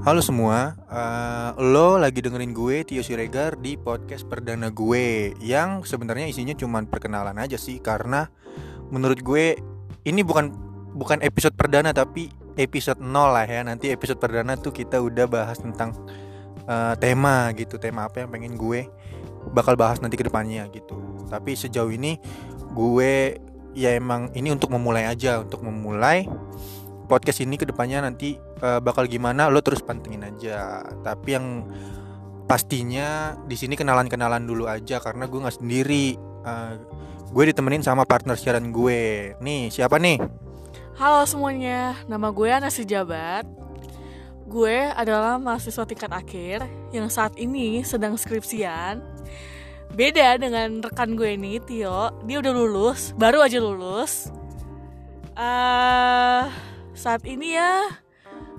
Halo semua, uh, lo lagi dengerin gue Tio Siregar di podcast perdana gue yang sebenarnya isinya cuma perkenalan aja sih karena menurut gue ini bukan bukan episode perdana tapi episode nol lah ya. Nanti episode perdana tuh kita udah bahas tentang uh, tema gitu tema apa yang pengen gue bakal bahas nanti ke depannya gitu. Tapi sejauh ini gue ya emang ini untuk memulai aja untuk memulai podcast ini ke depannya nanti uh, bakal gimana lo terus pantengin aja tapi yang pastinya di sini kenalan-kenalan dulu aja karena gue nggak sendiri uh, gue ditemenin sama partner siaran gue nih siapa nih Halo semuanya, nama gue Ana Jabat. Gue adalah mahasiswa tingkat akhir yang saat ini sedang skripsian. Beda dengan rekan gue ini, Tio. Dia udah lulus, baru aja lulus. Uh, saat ini ya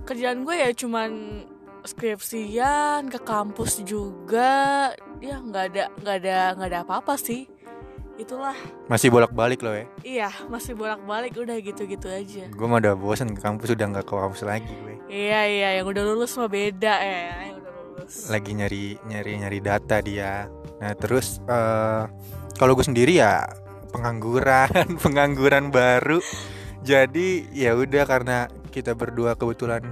kerjaan gue ya cuman skripsian ke kampus juga. Ya nggak ada nggak ada nggak ada apa-apa sih. Itulah. Masih bolak-balik loh ya. Iya masih bolak-balik udah gitu-gitu aja. Gue mah udah bosan ke kampus udah nggak ke kampus lagi gue. Iya iya yang udah lulus mah beda ya yang udah lulus. Lagi nyari nyari nyari data dia. Nah terus uh, kalau gue sendiri ya pengangguran pengangguran baru jadi ya udah karena kita berdua kebetulan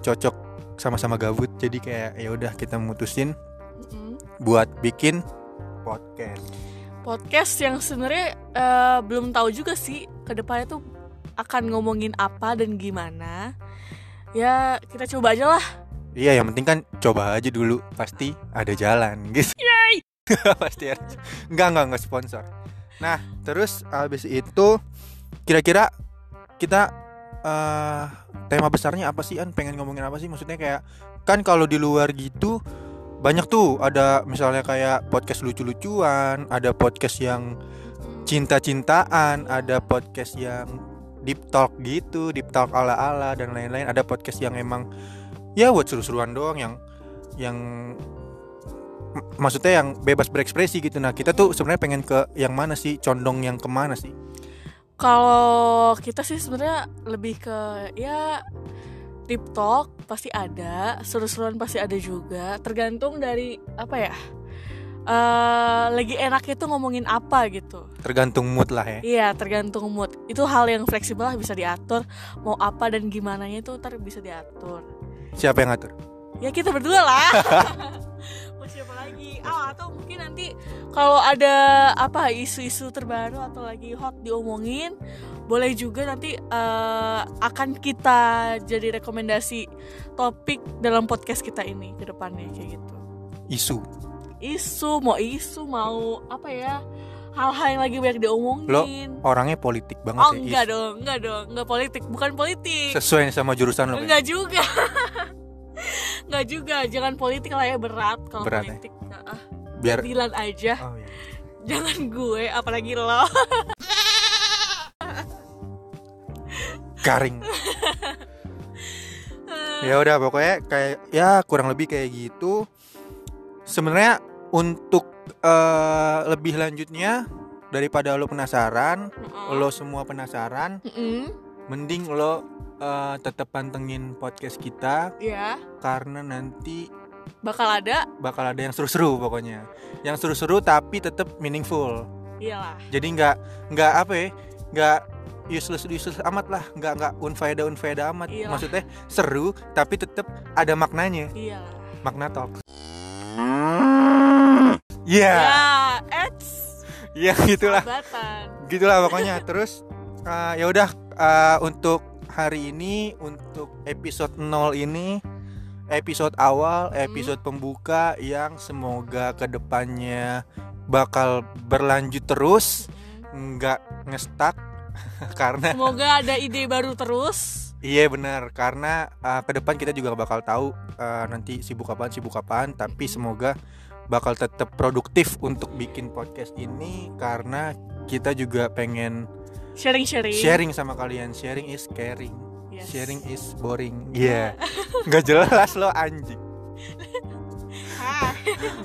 cocok sama-sama gabut jadi kayak ya udah kita mutusin mm-hmm. buat bikin podcast. Podcast yang sebenarnya uh, belum tahu juga sih ke depannya tuh akan ngomongin apa dan gimana. Ya kita coba aja lah. Iya yang penting kan coba aja dulu pasti ada jalan gitu. Yay! pasti ada. Enggak enggak enggak sponsor. Nah terus habis itu kira-kira kita uh, tema besarnya apa sih an? Pengen ngomongin apa sih? Maksudnya kayak kan kalau di luar gitu banyak tuh ada misalnya kayak podcast lucu-lucuan ada podcast yang cinta-cintaan ada podcast yang deep talk gitu deep talk ala-ala dan lain-lain. Ada podcast yang emang ya buat seru-seruan doang yang yang maksudnya yang bebas berekspresi gitu. Nah kita tuh sebenarnya pengen ke yang mana sih? Condong yang ke mana sih kalau kita sih sebenarnya lebih ke ya talk pasti ada, seru-seruan pasti ada juga. Tergantung dari apa ya? Uh, lagi enak itu ngomongin apa gitu. Tergantung mood lah ya. Iya, tergantung mood. Itu hal yang fleksibel lah bisa diatur. Mau apa dan gimana itu ntar bisa diatur. Siapa yang ngatur? Ya kita berdua lah. Siapa lagi? Ah, atau mungkin nanti kalau ada apa isu-isu terbaru atau lagi hot diomongin boleh juga nanti uh, akan kita jadi rekomendasi topik dalam podcast kita ini ke depannya kayak gitu. Isu. Isu mau isu mau apa ya hal-hal yang lagi banyak diomongin. Lo orangnya politik banget oh ya, enggak isu. dong enggak dong enggak politik bukan politik. Sesuai sama jurusan lo enggak juga enggak juga jangan politik lah ya berat kalau berat, ya? politik ya? biar Dilan aja oh, iya. jangan gue apalagi lo garing ya udah pokoknya kayak ya kurang lebih kayak gitu sebenarnya untuk uh, lebih lanjutnya daripada lo penasaran mm-hmm. lo semua penasaran mm-hmm. Mending lo uh, tetap pantengin podcast kita ya yeah. karena nanti bakal ada bakal ada yang seru-seru pokoknya yang seru-seru tapi tetap meaningful iyalah jadi nggak nggak apa ya nggak useless useless amat lah nggak nggak unfaedah unfaedah amat Iyalah. maksudnya seru tapi tetap ada maknanya Iyalah. makna talk Iya. Yeah. Ya, Iya gitulah. Gitulah pokoknya. Terus uh, ya udah uh, untuk hari ini untuk episode 0 ini episode awal, episode hmm. pembuka yang semoga ke depannya bakal berlanjut terus, hmm. nggak ngestak karena semoga ada ide baru terus iya benar karena uh, ke depan kita juga bakal tahu uh, nanti sibuk apaan sibuk apaan tapi semoga bakal tetap produktif untuk bikin podcast ini karena kita juga pengen sharing-sharing. Sharing sama kalian. Sharing is caring. Yes. sharing is boring. Iya. Yeah. nggak jelas lo anjing.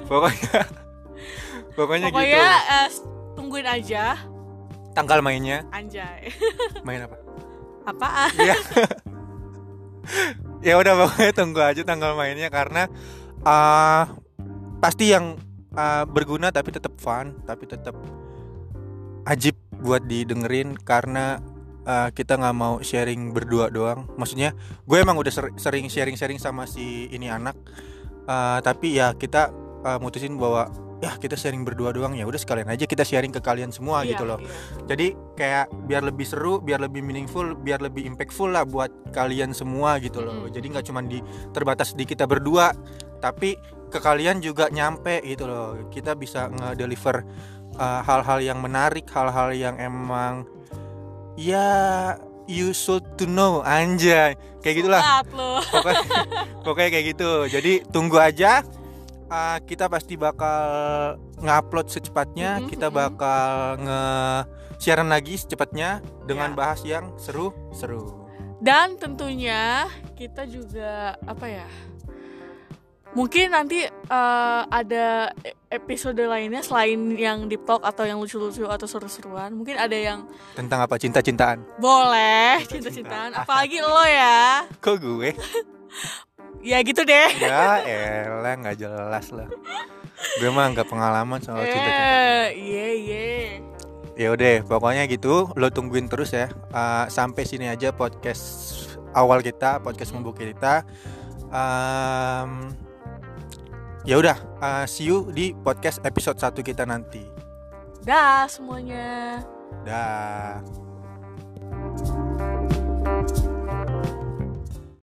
Pokoknya pokoknya, pokoknya gitu. Uh, tungguin aja. Tanggal mainnya. Anjay. Main apa? Apaan? Ya ya udah pokoknya tunggu aja tanggal mainnya karena uh, pasti yang uh, berguna tapi tetap fun tapi tetap ajib buat didengerin karena uh, kita nggak mau sharing berdua doang. Maksudnya gue emang udah ser- sering sharing-sharing sama si ini anak. Uh, tapi ya kita uh, mutusin bahwa ya kita sharing berdua doang ya udah sekalian aja kita sharing ke kalian semua Iya, gitu loh. iya. jadi kayak biar lebih seru biar lebih meaningful biar lebih impactful lah buat kalian semua gitu loh. Jadi nggak cuma di terbatas di kita berdua tapi ke kalian juga nyampe gitu loh. Kita bisa nge-deliver uh, hal-hal yang menarik hal-hal yang emang ya you should to know anjay kayak gitulah pokoknya, pokoknya kayak gitu jadi tunggu aja Uh, kita pasti bakal ngupload secepatnya Mhm, kita mhm. bakal nge siaran lagi secepatnya dengan Ya. bahas yang seru seru Dan tentunya kita juga apa ya? Mungkin nanti eh, ada episode lainnya selain yang deep talk atau yang lucu-lucu atau seru-seruan. Mungkin ada yang tentang apa cinta-cintaan boleh Cinta-cintaan. cinta-cintaan. Apalagi lo ya. kok gue Ya gitu deh. ya elah nggak jelas lah gue mah nggak pengalaman soal cinta-cintaan Eh, Iya iya. ya udah pokoknya gitu lo tungguin terus ya Uh, sampai sini aja podcast awal kita podcast membuka kita um, ya udah uh, see you di podcast episode 1 kita nanti Dah semuanya. dah